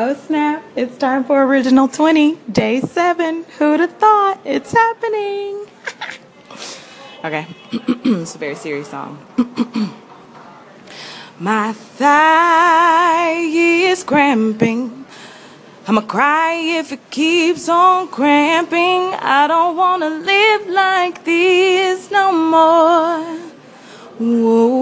Oh snap, it's time for Original 20, day 7. Who'd have thought it's happening? okay, it's a very serious song. My thigh is cramping. I'ma cry if it keeps on cramping. I don't wanna live like this no more. Whoa.